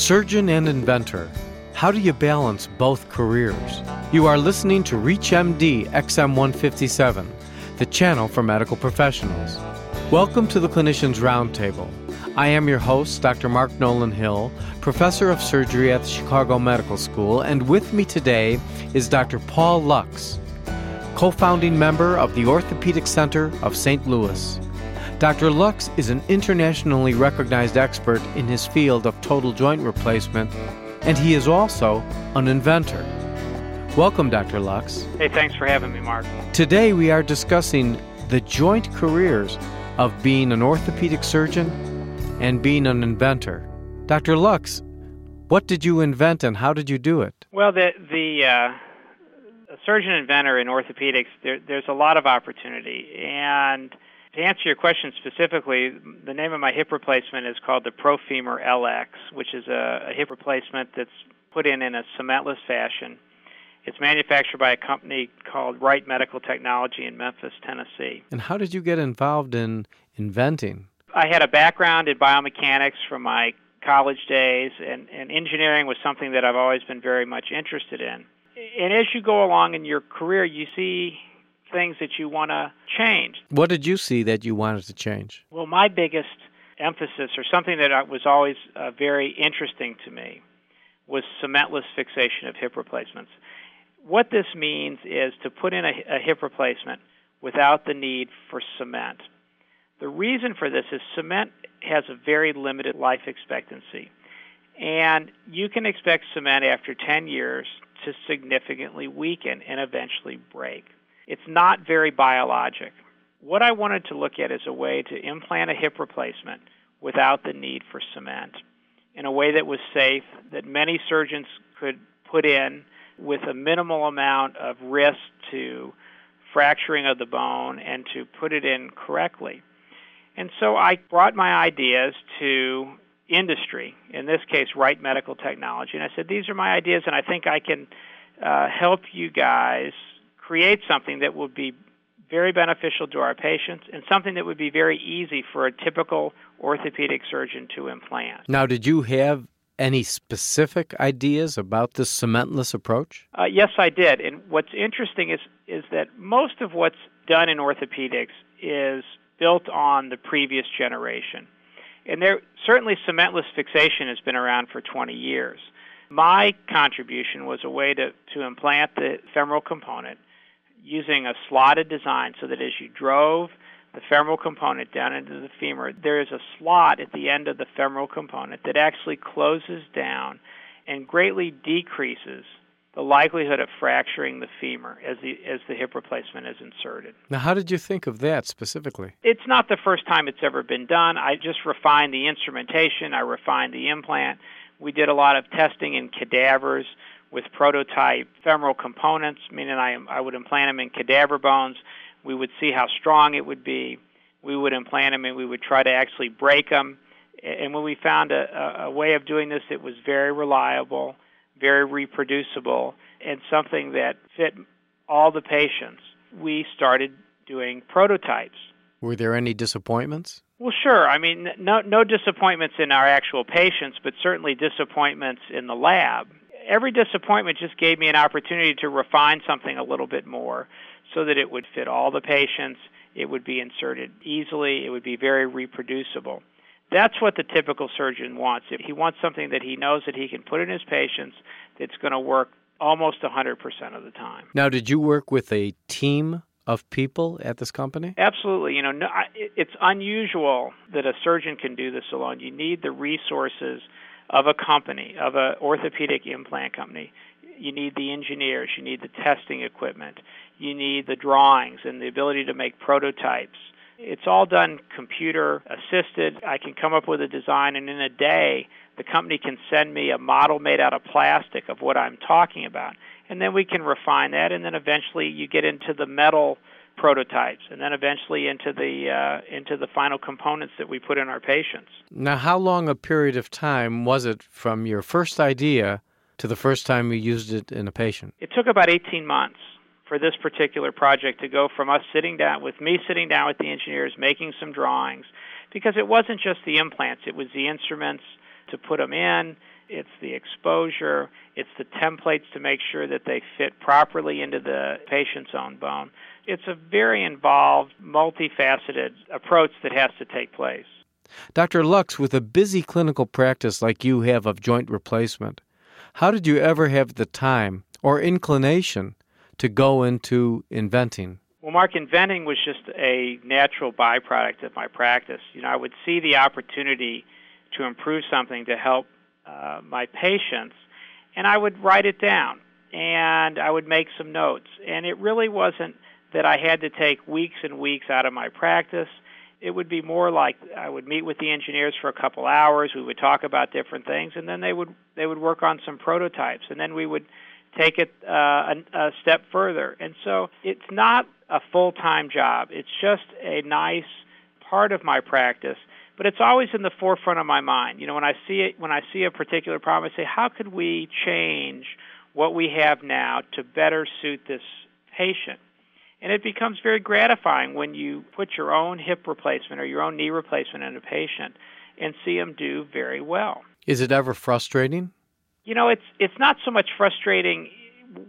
Surgeon and inventor. How do you balance both careers? You are listening to ReachMD XM157, the channel for medical professionals. Welcome to the Clinicians Roundtable. I am your host, Dr. Mark Nolan Hill, professor of surgery at the Chicago Medical School, and with me today is Dr. Paul Lux, co founding member of the Orthopedic Center of St. Louis. Dr. Lux is an internationally recognized expert in his field of total joint replacement, and he is also an inventor. Welcome, Dr. Lux. Hey, thanks for having me, Mark. Today we are discussing the joint careers of being an orthopedic surgeon and being an inventor. Dr. Lux, what did you invent and how did you do it? Well, the the uh, surgeon inventor in orthopedics, there, there's a lot of opportunity, and to answer your question specifically, the name of my hip replacement is called the ProFemur LX, which is a, a hip replacement that's put in in a cementless fashion. It's manufactured by a company called Wright Medical Technology in Memphis, Tennessee. And how did you get involved in inventing? I had a background in biomechanics from my college days, and, and engineering was something that I've always been very much interested in. And as you go along in your career, you see things that you want to change. What did you see that you wanted to change? Well, my biggest emphasis, or something that was always uh, very interesting to me, was cementless fixation of hip replacements. What this means is to put in a, a hip replacement without the need for cement. The reason for this is cement has a very limited life expectancy. And you can expect cement after 10 years to significantly weaken and eventually break. It's not very biologic. What I wanted to look at is a way to implant a hip replacement without the need for cement in a way that was safe, that many surgeons could put in with a minimal amount of risk to fracturing of the bone and to put it in correctly. And so I brought my ideas to industry, in this case, Wright Medical Technology, and I said, These are my ideas, and I think I can uh, help you guys create something that would be very beneficial to our patients and something that would be very easy for a typical orthopedic surgeon to implant. Now, did you have any specific ideas about this cementless approach? Uh, yes, I did. And what's interesting is is that most of what's done in orthopedics is built on the previous generation. And there certainly cementless fixation has been around for 20 years. My contribution was a way to, to implant the femoral component using a slotted design so that as you drove the femoral component down into the femur, there is a slot at the end of the femoral component that actually closes down and greatly decreases the likelihood of fracturing the femur as the as the hip replacement is inserted. Now, how did you think of that specifically? It's not the first time it's ever been done. I just refined the instrumentation, I refined the implant. We did a lot of testing in cadavers with prototype femoral components, meaning I, I would implant them in cadaver bones. We would see how strong it would be. We would implant them and we would try to actually break them. And when we found a, a way of doing this that was very reliable, very reproducible, and something that fit all the patients, we started doing prototypes. Were there any disappointments? Well, sure. I mean, no, no disappointments in our actual patients, but certainly disappointments in the lab every disappointment just gave me an opportunity to refine something a little bit more so that it would fit all the patients, it would be inserted easily, it would be very reproducible. That's what the typical surgeon wants. If he wants something that he knows that he can put in his patients that's going to work almost 100% of the time. Now, did you work with a team of people at this company? Absolutely. You know, no, it's unusual that a surgeon can do this alone. You need the resources of a company, of an orthopedic implant company. You need the engineers, you need the testing equipment, you need the drawings and the ability to make prototypes. It's all done computer assisted. I can come up with a design, and in a day, the company can send me a model made out of plastic of what I'm talking about. And then we can refine that, and then eventually you get into the metal prototypes, and then eventually into the uh, into the final components that we put in our patients. Now, how long a period of time was it from your first idea to the first time you used it in a patient? It took about 18 months for this particular project to go from us sitting down with me sitting down with the engineers making some drawings because it wasn't just the implants it was the instruments to put them in, it's the exposure, it's the templates to make sure that they fit properly into the patient's own bone. It's a very involved, multifaceted approach that has to take place. Dr. Lux, with a busy clinical practice like you have of joint replacement, how did you ever have the time or inclination to go into inventing? Well, Mark, inventing was just a natural byproduct of my practice. You know, I would see the opportunity to improve something to help uh, my patients, and I would write it down and I would make some notes. And it really wasn't that I had to take weeks and weeks out of my practice. It would be more like I would meet with the engineers for a couple hours. We would talk about different things, and then they would they would work on some prototypes, and then we would take it uh, a, a step further. And so it's not a full time job. It's just a nice part of my practice but it's always in the forefront of my mind. You know, when I see it, when I see a particular problem, I say, how could we change what we have now to better suit this patient? And it becomes very gratifying when you put your own hip replacement or your own knee replacement in a patient and see them do very well. Is it ever frustrating? You know, it's it's not so much frustrating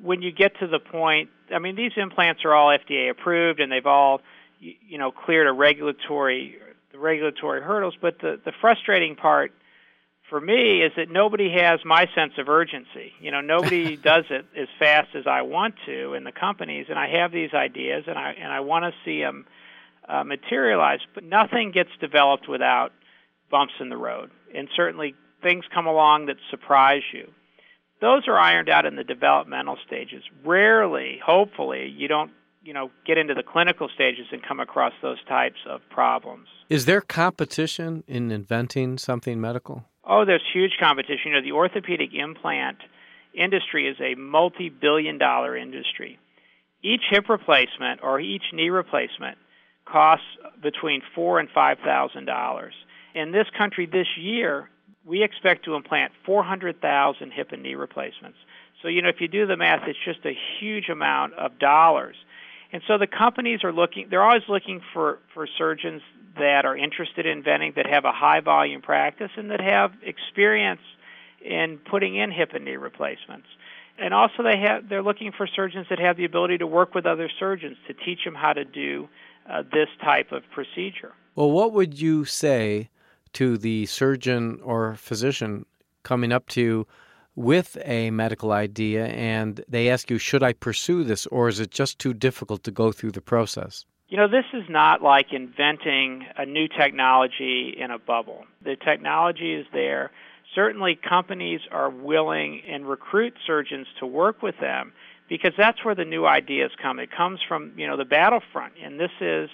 when you get to the point. I mean, these implants are all FDA approved and they've all you know cleared a regulatory the regulatory hurdles. But the the frustrating part for me is that nobody has my sense of urgency. You know, nobody does it as fast as I want to in the companies, and I have these ideas, and I and I want to see them uh, materialize. But nothing gets developed without bumps in the road, and certainly things come along that surprise you. Those are ironed out in the developmental stages. Rarely, hopefully, you don't you know get into the clinical stages and come across those types of problems. Is there competition in inventing something medical? Oh, there's huge competition. You know, the orthopedic implant industry is a multi-billion dollar industry. Each hip replacement or each knee replacement costs between four and five thousand dollars. In this country this year, we expect to implant 400,000 hip and knee replacements. So, you know, if you do the math, it's just a huge amount of dollars. And so the companies are looking, they're always looking for, for surgeons that are interested in venting, that have a high volume practice, and that have experience in putting in hip and knee replacements. And also, they have, they're looking for surgeons that have the ability to work with other surgeons to teach them how to do uh, this type of procedure. Well, what would you say to the surgeon or physician coming up to you with a medical idea and they ask you, should I pursue this or is it just too difficult to go through the process? You know, this is not like inventing a new technology in a bubble. The technology is there. Certainly, companies are willing and recruit surgeons to work with them because that's where the new ideas come. It comes from, you know, the battlefront, and this is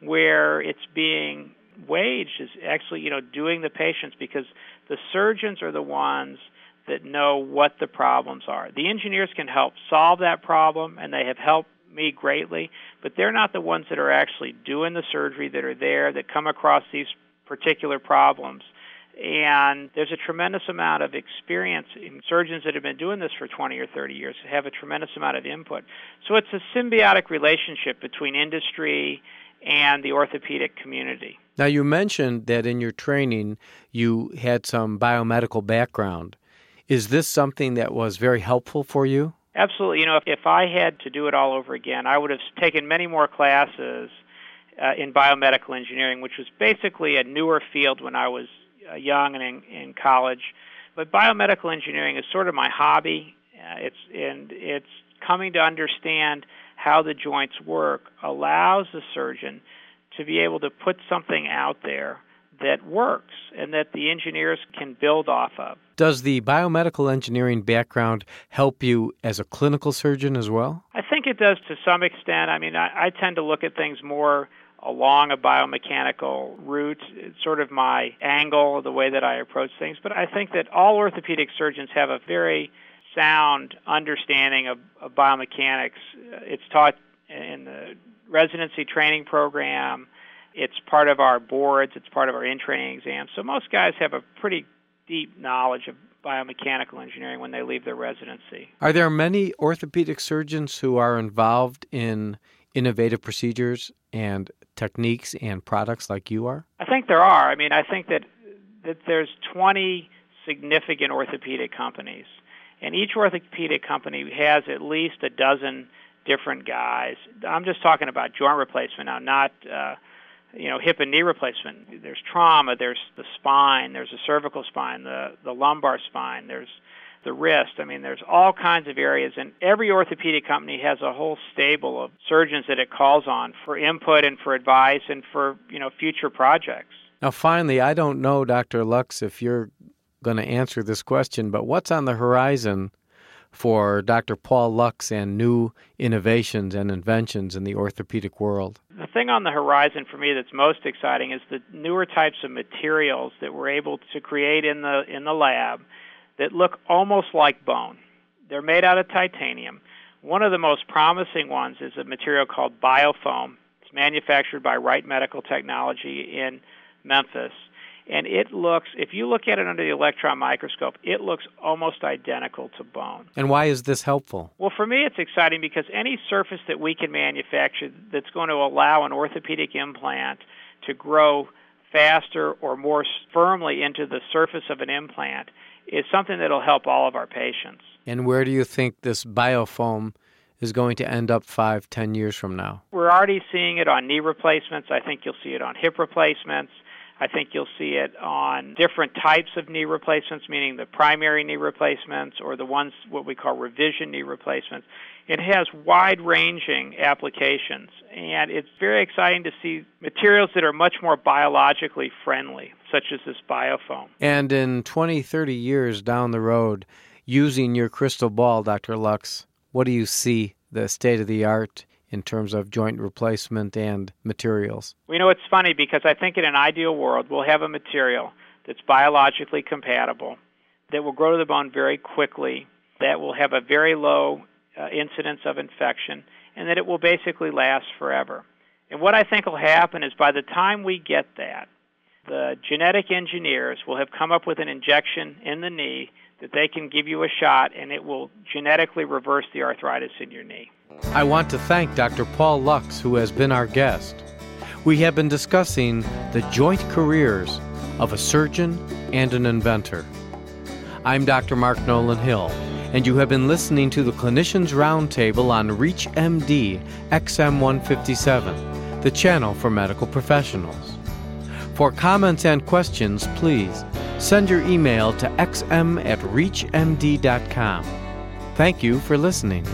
where it's being waged is actually, you know, doing the patients because the surgeons are the ones that know what the problems are. The engineers can help solve that problem, and they have helped me greatly, but they're not the ones that are actually doing the surgery that are there that come across these particular problems. And there's a tremendous amount of experience in surgeons that have been doing this for 20 or 30 years, have a tremendous amount of input. So it's a symbiotic relationship between industry and the orthopedic community. Now, you mentioned that in your training you had some biomedical background. Is this something that was very helpful for you? Absolutely. You know, if, if I had to do it all over again, I would have taken many more classes uh, in biomedical engineering, which was basically a newer field when I was uh, young and in, in college. But biomedical engineering is sort of my hobby. Uh, it's and it's coming to understand how the joints work allows the surgeon to be able to put something out there that works and that the engineers can build off of. Does the biomedical engineering background help you as a clinical surgeon as well? I think it does to some extent. I mean, I, I tend to look at things more along a biomechanical route. It's sort of my angle, the way that I approach things. But I think that all orthopedic surgeons have a very sound understanding of, of biomechanics. It's taught in the residency training program. It's part of our boards. It's part of our in-training exams. So most guys have a pretty deep knowledge of biomechanical engineering when they leave their residency. Are there many orthopedic surgeons who are involved in innovative procedures and techniques and products like you are? I think there are. I mean, I think that that there's 20 significant orthopedic companies. And each orthopedic company has at least a dozen different guys. I'm just talking about joint replacement now, not uh, you know hip and knee replacement. There's trauma, there's the spine, there's the cervical spine, the the lumbar spine, there's the wrist. I mean, there's all kinds of areas, and every orthopedic company has a whole stable of surgeons that it calls on for input and for advice and for you know future projects. Now, finally, I don't know, Dr. Lux, if you're going to answer this question, but what's on the horizon for Dr. Paul Lux and new innovations and inventions in the orthopedic world? The thing on the horizon for me that's most exciting is the newer types of materials that we're able to create in the in the lab that look almost like bone. They're made out of titanium. One of the most promising ones is a material called biofoam. It's manufactured by Wright Medical Technology in Memphis and it looks if you look at it under the electron microscope it looks almost identical to bone and why is this helpful well for me it's exciting because any surface that we can manufacture that's going to allow an orthopedic implant to grow faster or more firmly into the surface of an implant is something that'll help all of our patients and where do you think this biofoam is going to end up five, ten years from now? We're already seeing it on knee replacements. I think you'll see it on hip replacements. I think you'll see it on different types of knee replacements, meaning the primary knee replacements or the ones what we call revision knee replacements. It has wide ranging applications, and it's very exciting to see materials that are much more biologically friendly, such as this biofoam. And in 20, 30 years down the road, using your crystal ball, Dr. Lux, what do you see the state of the art in terms of joint replacement and materials? We know it's funny because I think in an ideal world we'll have a material that's biologically compatible, that will grow to the bone very quickly, that will have a very low uh, incidence of infection, and that it will basically last forever. And what I think will happen is by the time we get that, the genetic engineers will have come up with an injection in the knee that they can give you a shot and it will genetically reverse the arthritis in your knee. I want to thank Dr. Paul Lux, who has been our guest. We have been discussing the joint careers of a surgeon and an inventor. I'm Dr. Mark Nolan Hill, and you have been listening to the Clinicians Roundtable on ReachMD XM157, the channel for medical professionals. For comments and questions, please send your email to xm at reachmd.com. Thank you for listening.